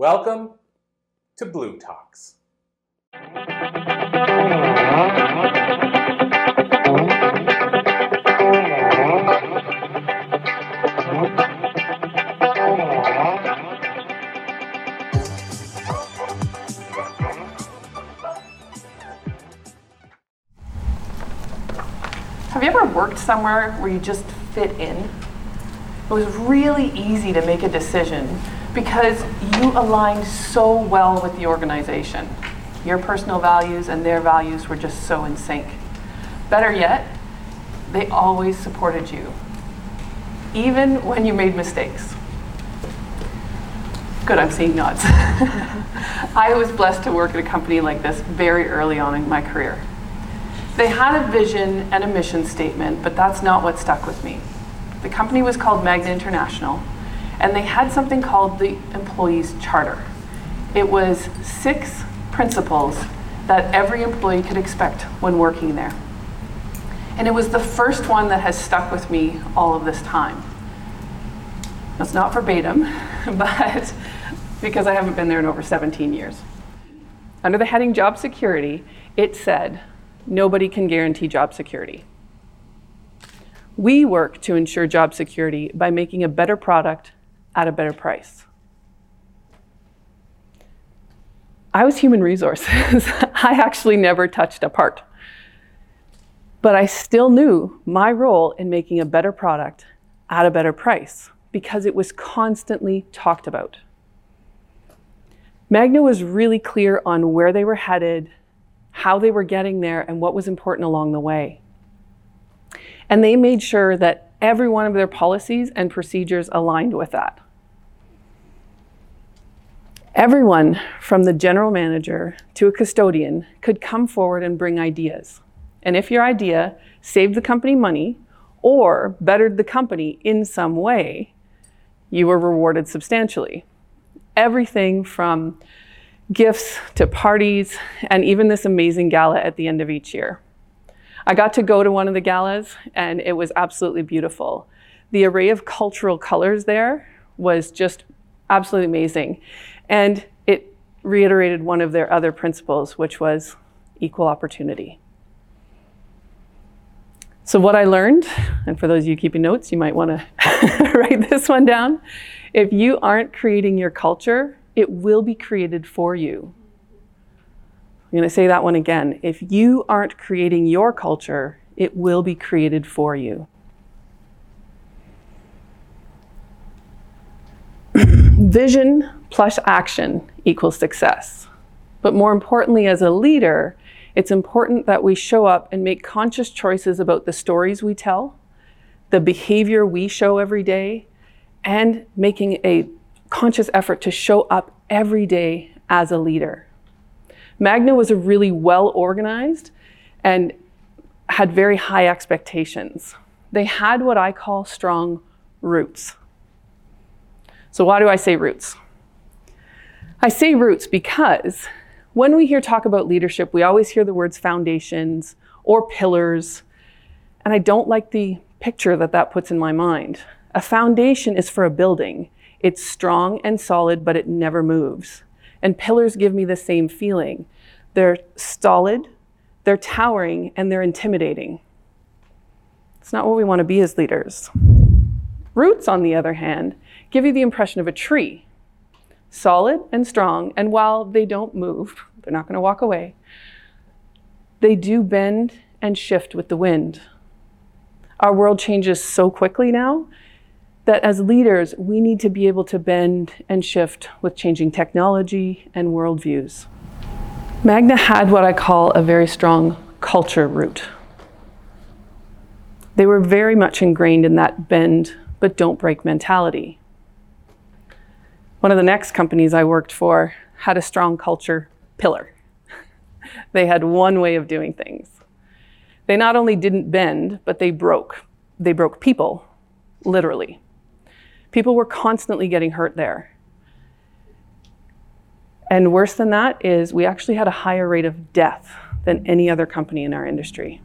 Welcome to Blue Talks. Have you ever worked somewhere where you just fit in? It was really easy to make a decision because you aligned so well with the organization. Your personal values and their values were just so in sync. Better yet, they always supported you, even when you made mistakes. Good, I'm seeing nods. I was blessed to work at a company like this very early on in my career. They had a vision and a mission statement, but that's not what stuck with me. The company was called Magna International, and they had something called the Employees Charter. It was six principles that every employee could expect when working there. And it was the first one that has stuck with me all of this time. That's not verbatim, but because I haven't been there in over 17 years. Under the heading Job Security, it said, nobody can guarantee job security. We work to ensure job security by making a better product at a better price. I was human resources. I actually never touched a part. But I still knew my role in making a better product at a better price because it was constantly talked about. Magna was really clear on where they were headed, how they were getting there, and what was important along the way. And they made sure that every one of their policies and procedures aligned with that. Everyone from the general manager to a custodian could come forward and bring ideas. And if your idea saved the company money or bettered the company in some way, you were rewarded substantially. Everything from gifts to parties and even this amazing gala at the end of each year. I got to go to one of the galas and it was absolutely beautiful. The array of cultural colors there was just absolutely amazing. And it reiterated one of their other principles, which was equal opportunity. So, what I learned, and for those of you keeping notes, you might want to write this one down. If you aren't creating your culture, it will be created for you. I'm going to say that one again. If you aren't creating your culture, it will be created for you. Vision plus action equals success. But more importantly, as a leader, it's important that we show up and make conscious choices about the stories we tell, the behavior we show every day, and making a conscious effort to show up every day as a leader. Magna was a really well organized and had very high expectations. They had what I call strong roots. So, why do I say roots? I say roots because when we hear talk about leadership, we always hear the words foundations or pillars, and I don't like the picture that that puts in my mind. A foundation is for a building. It's strong and solid, but it never moves. And pillars give me the same feeling. They're stolid, they're towering, and they're intimidating. It's not what we want to be as leaders. Roots, on the other hand, give you the impression of a tree solid and strong, and while they don't move, they're not going to walk away, they do bend and shift with the wind. Our world changes so quickly now that as leaders, we need to be able to bend and shift with changing technology and worldviews. Magna had what I call a very strong culture root. They were very much ingrained in that bend but don't break mentality. One of the next companies I worked for had a strong culture pillar. they had one way of doing things. They not only didn't bend, but they broke. They broke people, literally. People were constantly getting hurt there. And worse than that is we actually had a higher rate of death than any other company in our industry.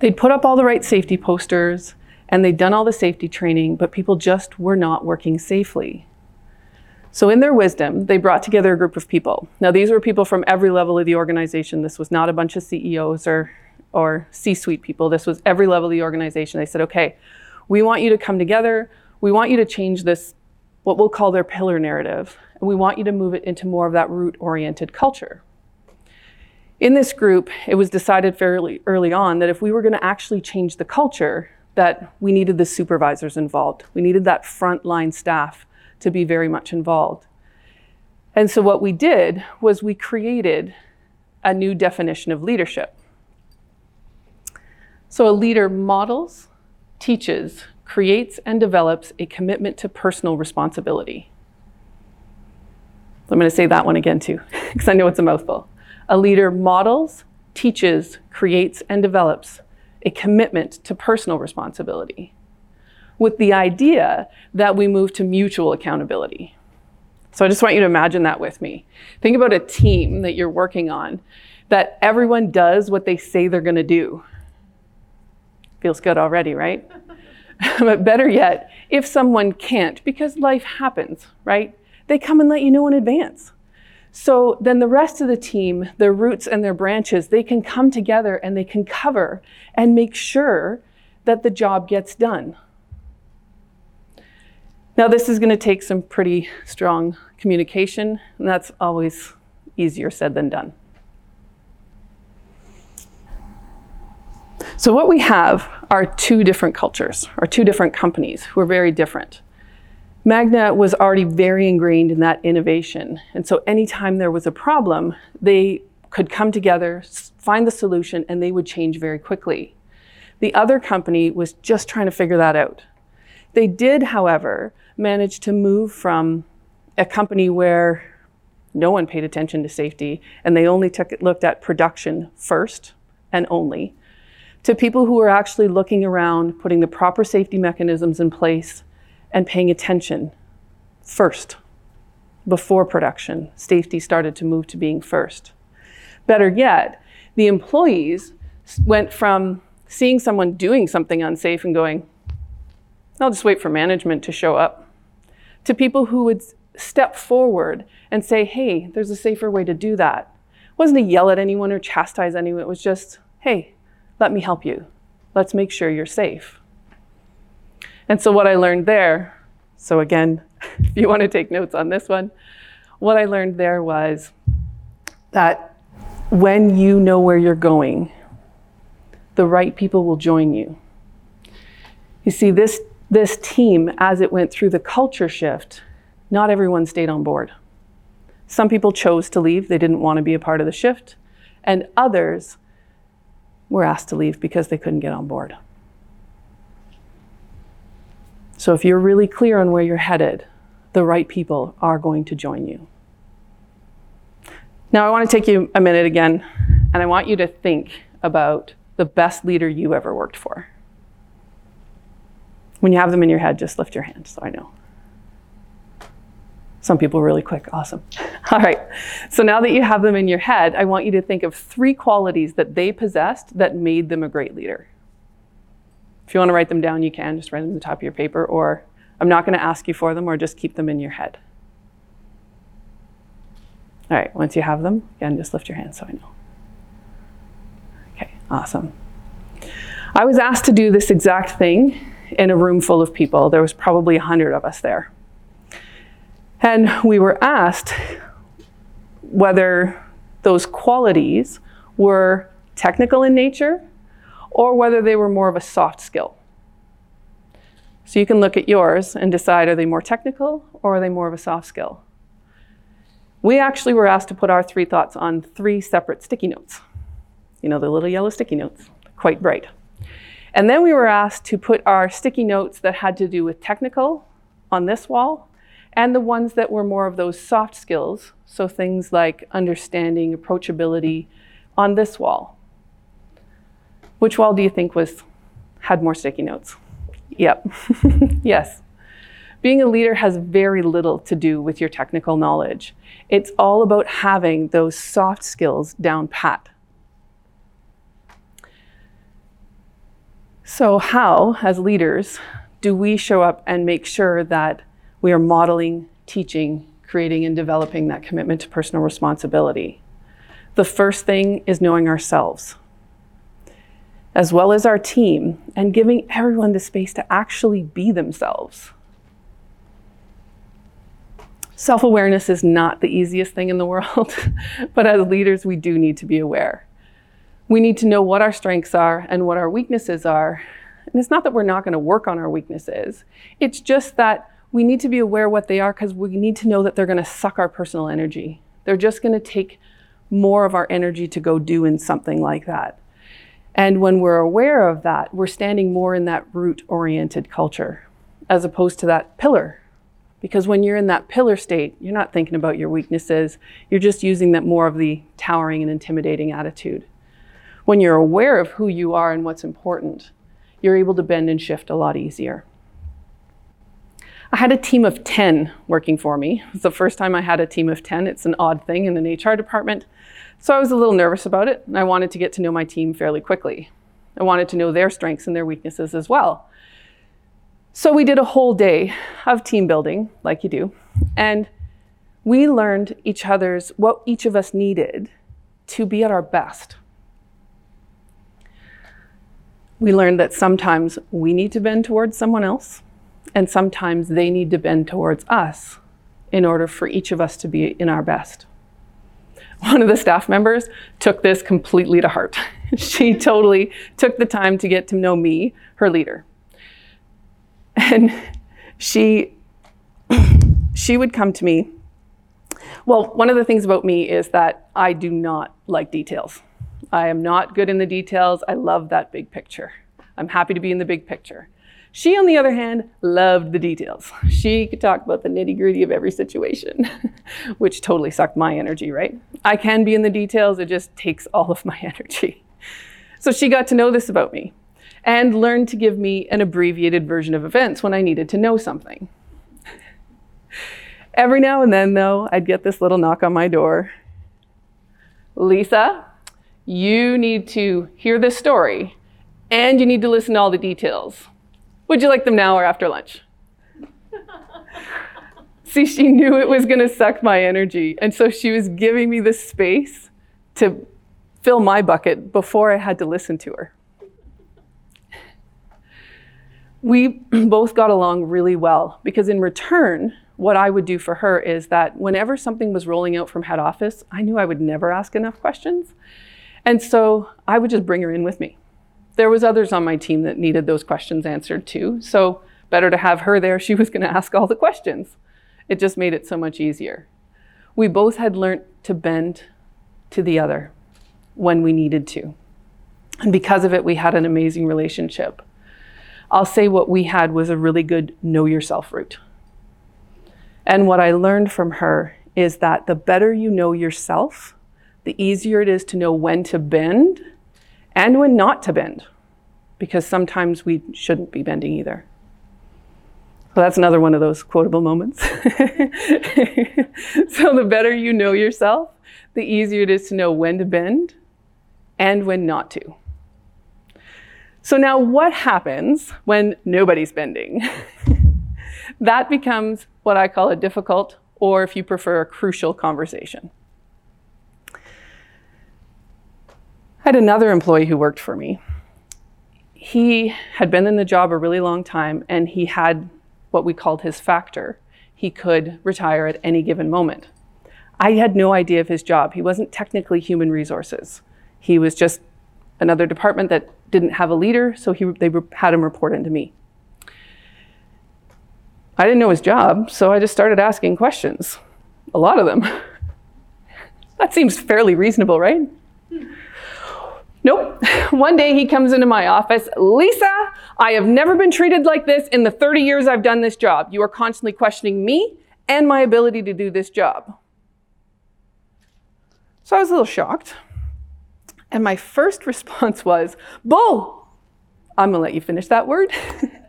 They'd put up all the right safety posters and they'd done all the safety training, but people just were not working safely. So, in their wisdom, they brought together a group of people. Now, these were people from every level of the organization. This was not a bunch of CEOs or, or C suite people. This was every level of the organization. They said, okay, we want you to come together. We want you to change this, what we'll call their pillar narrative, and we want you to move it into more of that root oriented culture. In this group, it was decided fairly early on that if we were going to actually change the culture, that we needed the supervisors involved. We needed that frontline staff to be very much involved. And so what we did was we created a new definition of leadership. So a leader models, teaches, creates, and develops a commitment to personal responsibility. I'm going to say that one again too, because I know it's a mouthful. A leader models, teaches, creates, and develops a commitment to personal responsibility with the idea that we move to mutual accountability. So I just want you to imagine that with me. Think about a team that you're working on, that everyone does what they say they're going to do. Feels good already, right? but better yet, if someone can't, because life happens, right? They come and let you know in advance. So then the rest of the team, their roots and their branches, they can come together and they can cover and make sure that the job gets done. Now, this is going to take some pretty strong communication, and that's always easier said than done. So, what we have are two different cultures, or two different companies who are very different. Magna was already very ingrained in that innovation. And so anytime there was a problem, they could come together, find the solution, and they would change very quickly. The other company was just trying to figure that out. They did, however, manage to move from a company where no one paid attention to safety and they only took, looked at production first and only to people who were actually looking around, putting the proper safety mechanisms in place, and paying attention first before production. Safety started to move to being first. Better yet, the employees went from seeing someone doing something unsafe and going, I'll just wait for management to show up, to people who would step forward and say, hey, there's a safer way to do that. It wasn't to yell at anyone or chastise anyone, it was just, hey, let me help you. Let's make sure you're safe. And so, what I learned there, so again, if you want to take notes on this one, what I learned there was that when you know where you're going, the right people will join you. You see, this, this team, as it went through the culture shift, not everyone stayed on board. Some people chose to leave, they didn't want to be a part of the shift, and others were asked to leave because they couldn't get on board. So if you're really clear on where you're headed, the right people are going to join you. Now, I want to take you a minute again, and I want you to think about the best leader you ever worked for. When you have them in your head, just lift your hand so I know. Some people really quick. Awesome. All right. So now that you have them in your head, I want you to think of three qualities that they possessed that made them a great leader. If you want to write them down, you can. Just write them on the top of your paper, or I'm not going to ask you for them, or just keep them in your head. All right, once you have them, again, just lift your hand so I know. Okay, awesome. I was asked to do this exact thing in a room full of people. There was probably a 100 of us there. And we were asked whether those qualities were technical in nature or whether they were more of a soft skill. So you can look at yours and decide are they more technical or are they more of a soft skill? We actually were asked to put our three thoughts on three separate sticky notes. You know, the little yellow sticky notes, quite bright. And then we were asked to put our sticky notes that had to do with technical, on this wall, and the ones that were more of those soft skills, so things like understanding, approachability, on this wall. Which wall do you think was had more sticky notes? Yep. yes. Being a leader has very little to do with your technical knowledge. It's all about having those soft skills down pat. So, how, as leaders, do we show up and make sure that we are modeling, teaching, creating, and developing that commitment to personal responsibility? The first thing is knowing ourselves, as well as our team, and giving everyone the space to actually be themselves. Self awareness is not the easiest thing in the world, but as leaders, we do need to be aware. We need to know what our strengths are and what our weaknesses are. And it's not that we're not going to work on our weaknesses, it's just that we need to be aware what they are because we need to know that they're going to suck our personal energy. They're just going to take more of our energy to go do in something like that. And when we're aware of that, we're standing more in that root oriented culture as opposed to that pillar. Because when you're in that pillar state, you're not thinking about your weaknesses, you're just using that more of the towering and intimidating attitude. When you're aware of who you are and what's important, you're able to bend and shift a lot easier. I had a team of 10 working for me. It's the first time I had a team of 10. It's an odd thing in an HR department. So I was a little nervous about it, and I wanted to get to know my team fairly quickly. I wanted to know their strengths and their weaknesses as well. So we did a whole day of team building, like you do, and we learned each other's what each of us needed to be at our best. We learned that sometimes we need to bend towards someone else, and sometimes they need to bend towards us in order for each of us to be in our best. One of the staff members took this completely to heart. she totally took the time to get to know me, her leader. And she she would come to me. Well, one of the things about me is that I do not like details. I am not good in the details. I love that big picture. I'm happy to be in the big picture. She, on the other hand, loved the details. She could talk about the nitty gritty of every situation, which totally sucked my energy, right? I can be in the details, it just takes all of my energy. So she got to know this about me and learned to give me an abbreviated version of events when I needed to know something. Every now and then, though, I'd get this little knock on my door Lisa, you need to hear this story and you need to listen to all the details. Would you like them now or after lunch? See, she knew it was going to suck my energy. And so she was giving me the space to fill my bucket before I had to listen to her. We both got along really well because, in return, what I would do for her is that whenever something was rolling out from head office, I knew I would never ask enough questions. And so I would just bring her in with me there was others on my team that needed those questions answered too. So better to have her there. She was going to ask all the questions. It just made it so much easier. We both had learned to bend to the other when we needed to. And because of it, we had an amazing relationship. I'll say what we had was a really good know yourself root. And what I learned from her is that the better you know yourself, the easier it is to know when to bend and when not to bend, because sometimes we shouldn't be bending either. So that's another one of those quotable moments. so the better you know yourself, the easier it is to know when to bend and when not to. So now what happens when nobody's bending? that becomes what I call a difficult, or if you prefer, a crucial conversation. I had another employee who worked for me. He had been in the job a really long time and he had what we called his factor. He could retire at any given moment. I had no idea of his job. He wasn't technically human resources. He was just another department that didn't have a leader, so he, they had him report into me. I didn't know his job, so I just started asking questions. A lot of them. that seems fairly reasonable, right? Nope. One day he comes into my office, Lisa, I have never been treated like this in the 30 years I've done this job. You are constantly questioning me and my ability to do this job. So I was a little shocked. And my first response was, Bull, I'm gonna let you finish that word.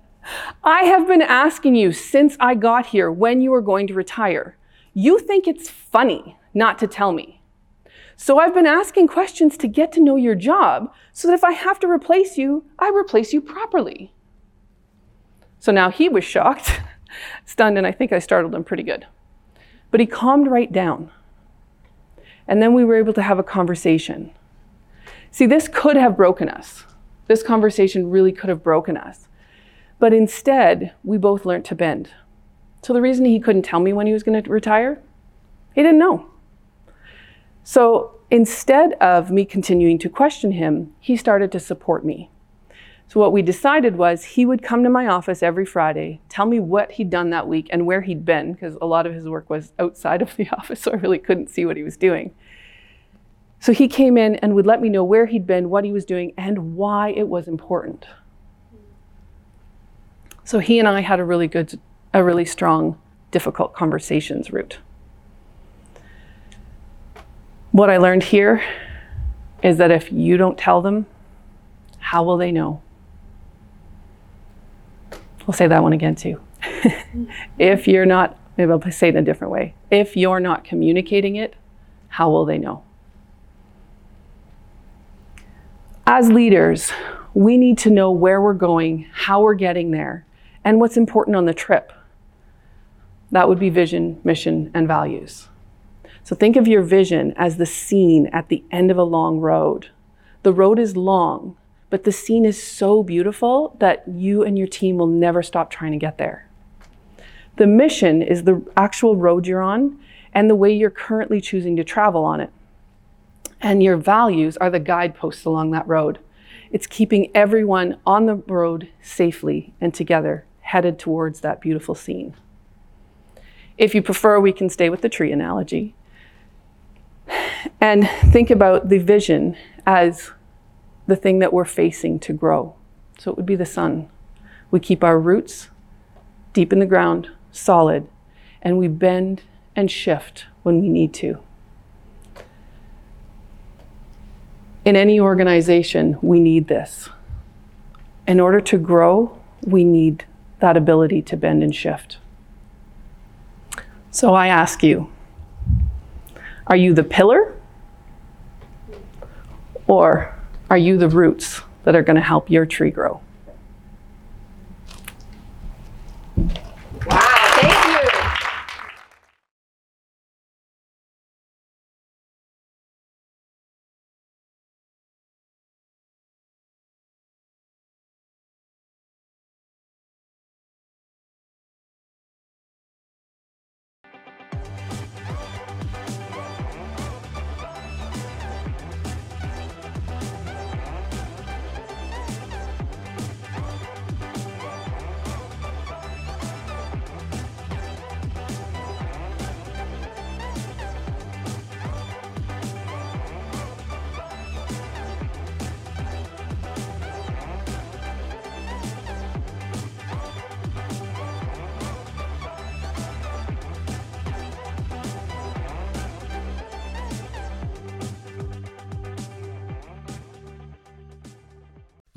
I have been asking you since I got here when you are going to retire. You think it's funny not to tell me. So I've been asking questions to get to know your job so that if I have to replace you, I replace you properly. So now he was shocked, stunned, and I think I startled him pretty good. But he calmed right down. And then we were able to have a conversation. See, this could have broken us. This conversation really could have broken us. But instead, we both learned to bend. So the reason he couldn't tell me when he was going to retire, he didn't know. So instead of me continuing to question him, he started to support me. So what we decided was he would come to my office every Friday, tell me what he'd done that week and where he'd been, because a lot of his work was outside of the office, so I really couldn't see what he was doing. So he came in and would let me know where he'd been, what he was doing, and why it was important. So he and I had a really good, a really strong, difficult conversations root. What I learned here is that if you don't tell them, how will they know? We'll say that one again too. if you're not, maybe I'll say it in a different way. If you're not communicating it, how will they know? As leaders, we need to know where we're going, how we're getting there, and what's important on the trip. That would be vision, mission, and values. So think of your vision as the scene at the end of a long road. The road is long, but the scene is so beautiful that you and your team will never stop trying to get there. The mission is the actual road you're on and the way you're currently choosing to travel on it. And your values are the guideposts along that road. It's keeping everyone on the road safely and together, headed towards that beautiful scene. If you prefer, we can stay with the tree analogy and think about the vision as the thing that we're facing to grow. So it would be the sun. We keep our roots deep in the ground, solid, and we bend and shift when we need to. In any organization, we need this. In order to grow, we need that ability to bend and shift. So I ask you, are you the pillar? Or are you the roots that are going to help your tree grow?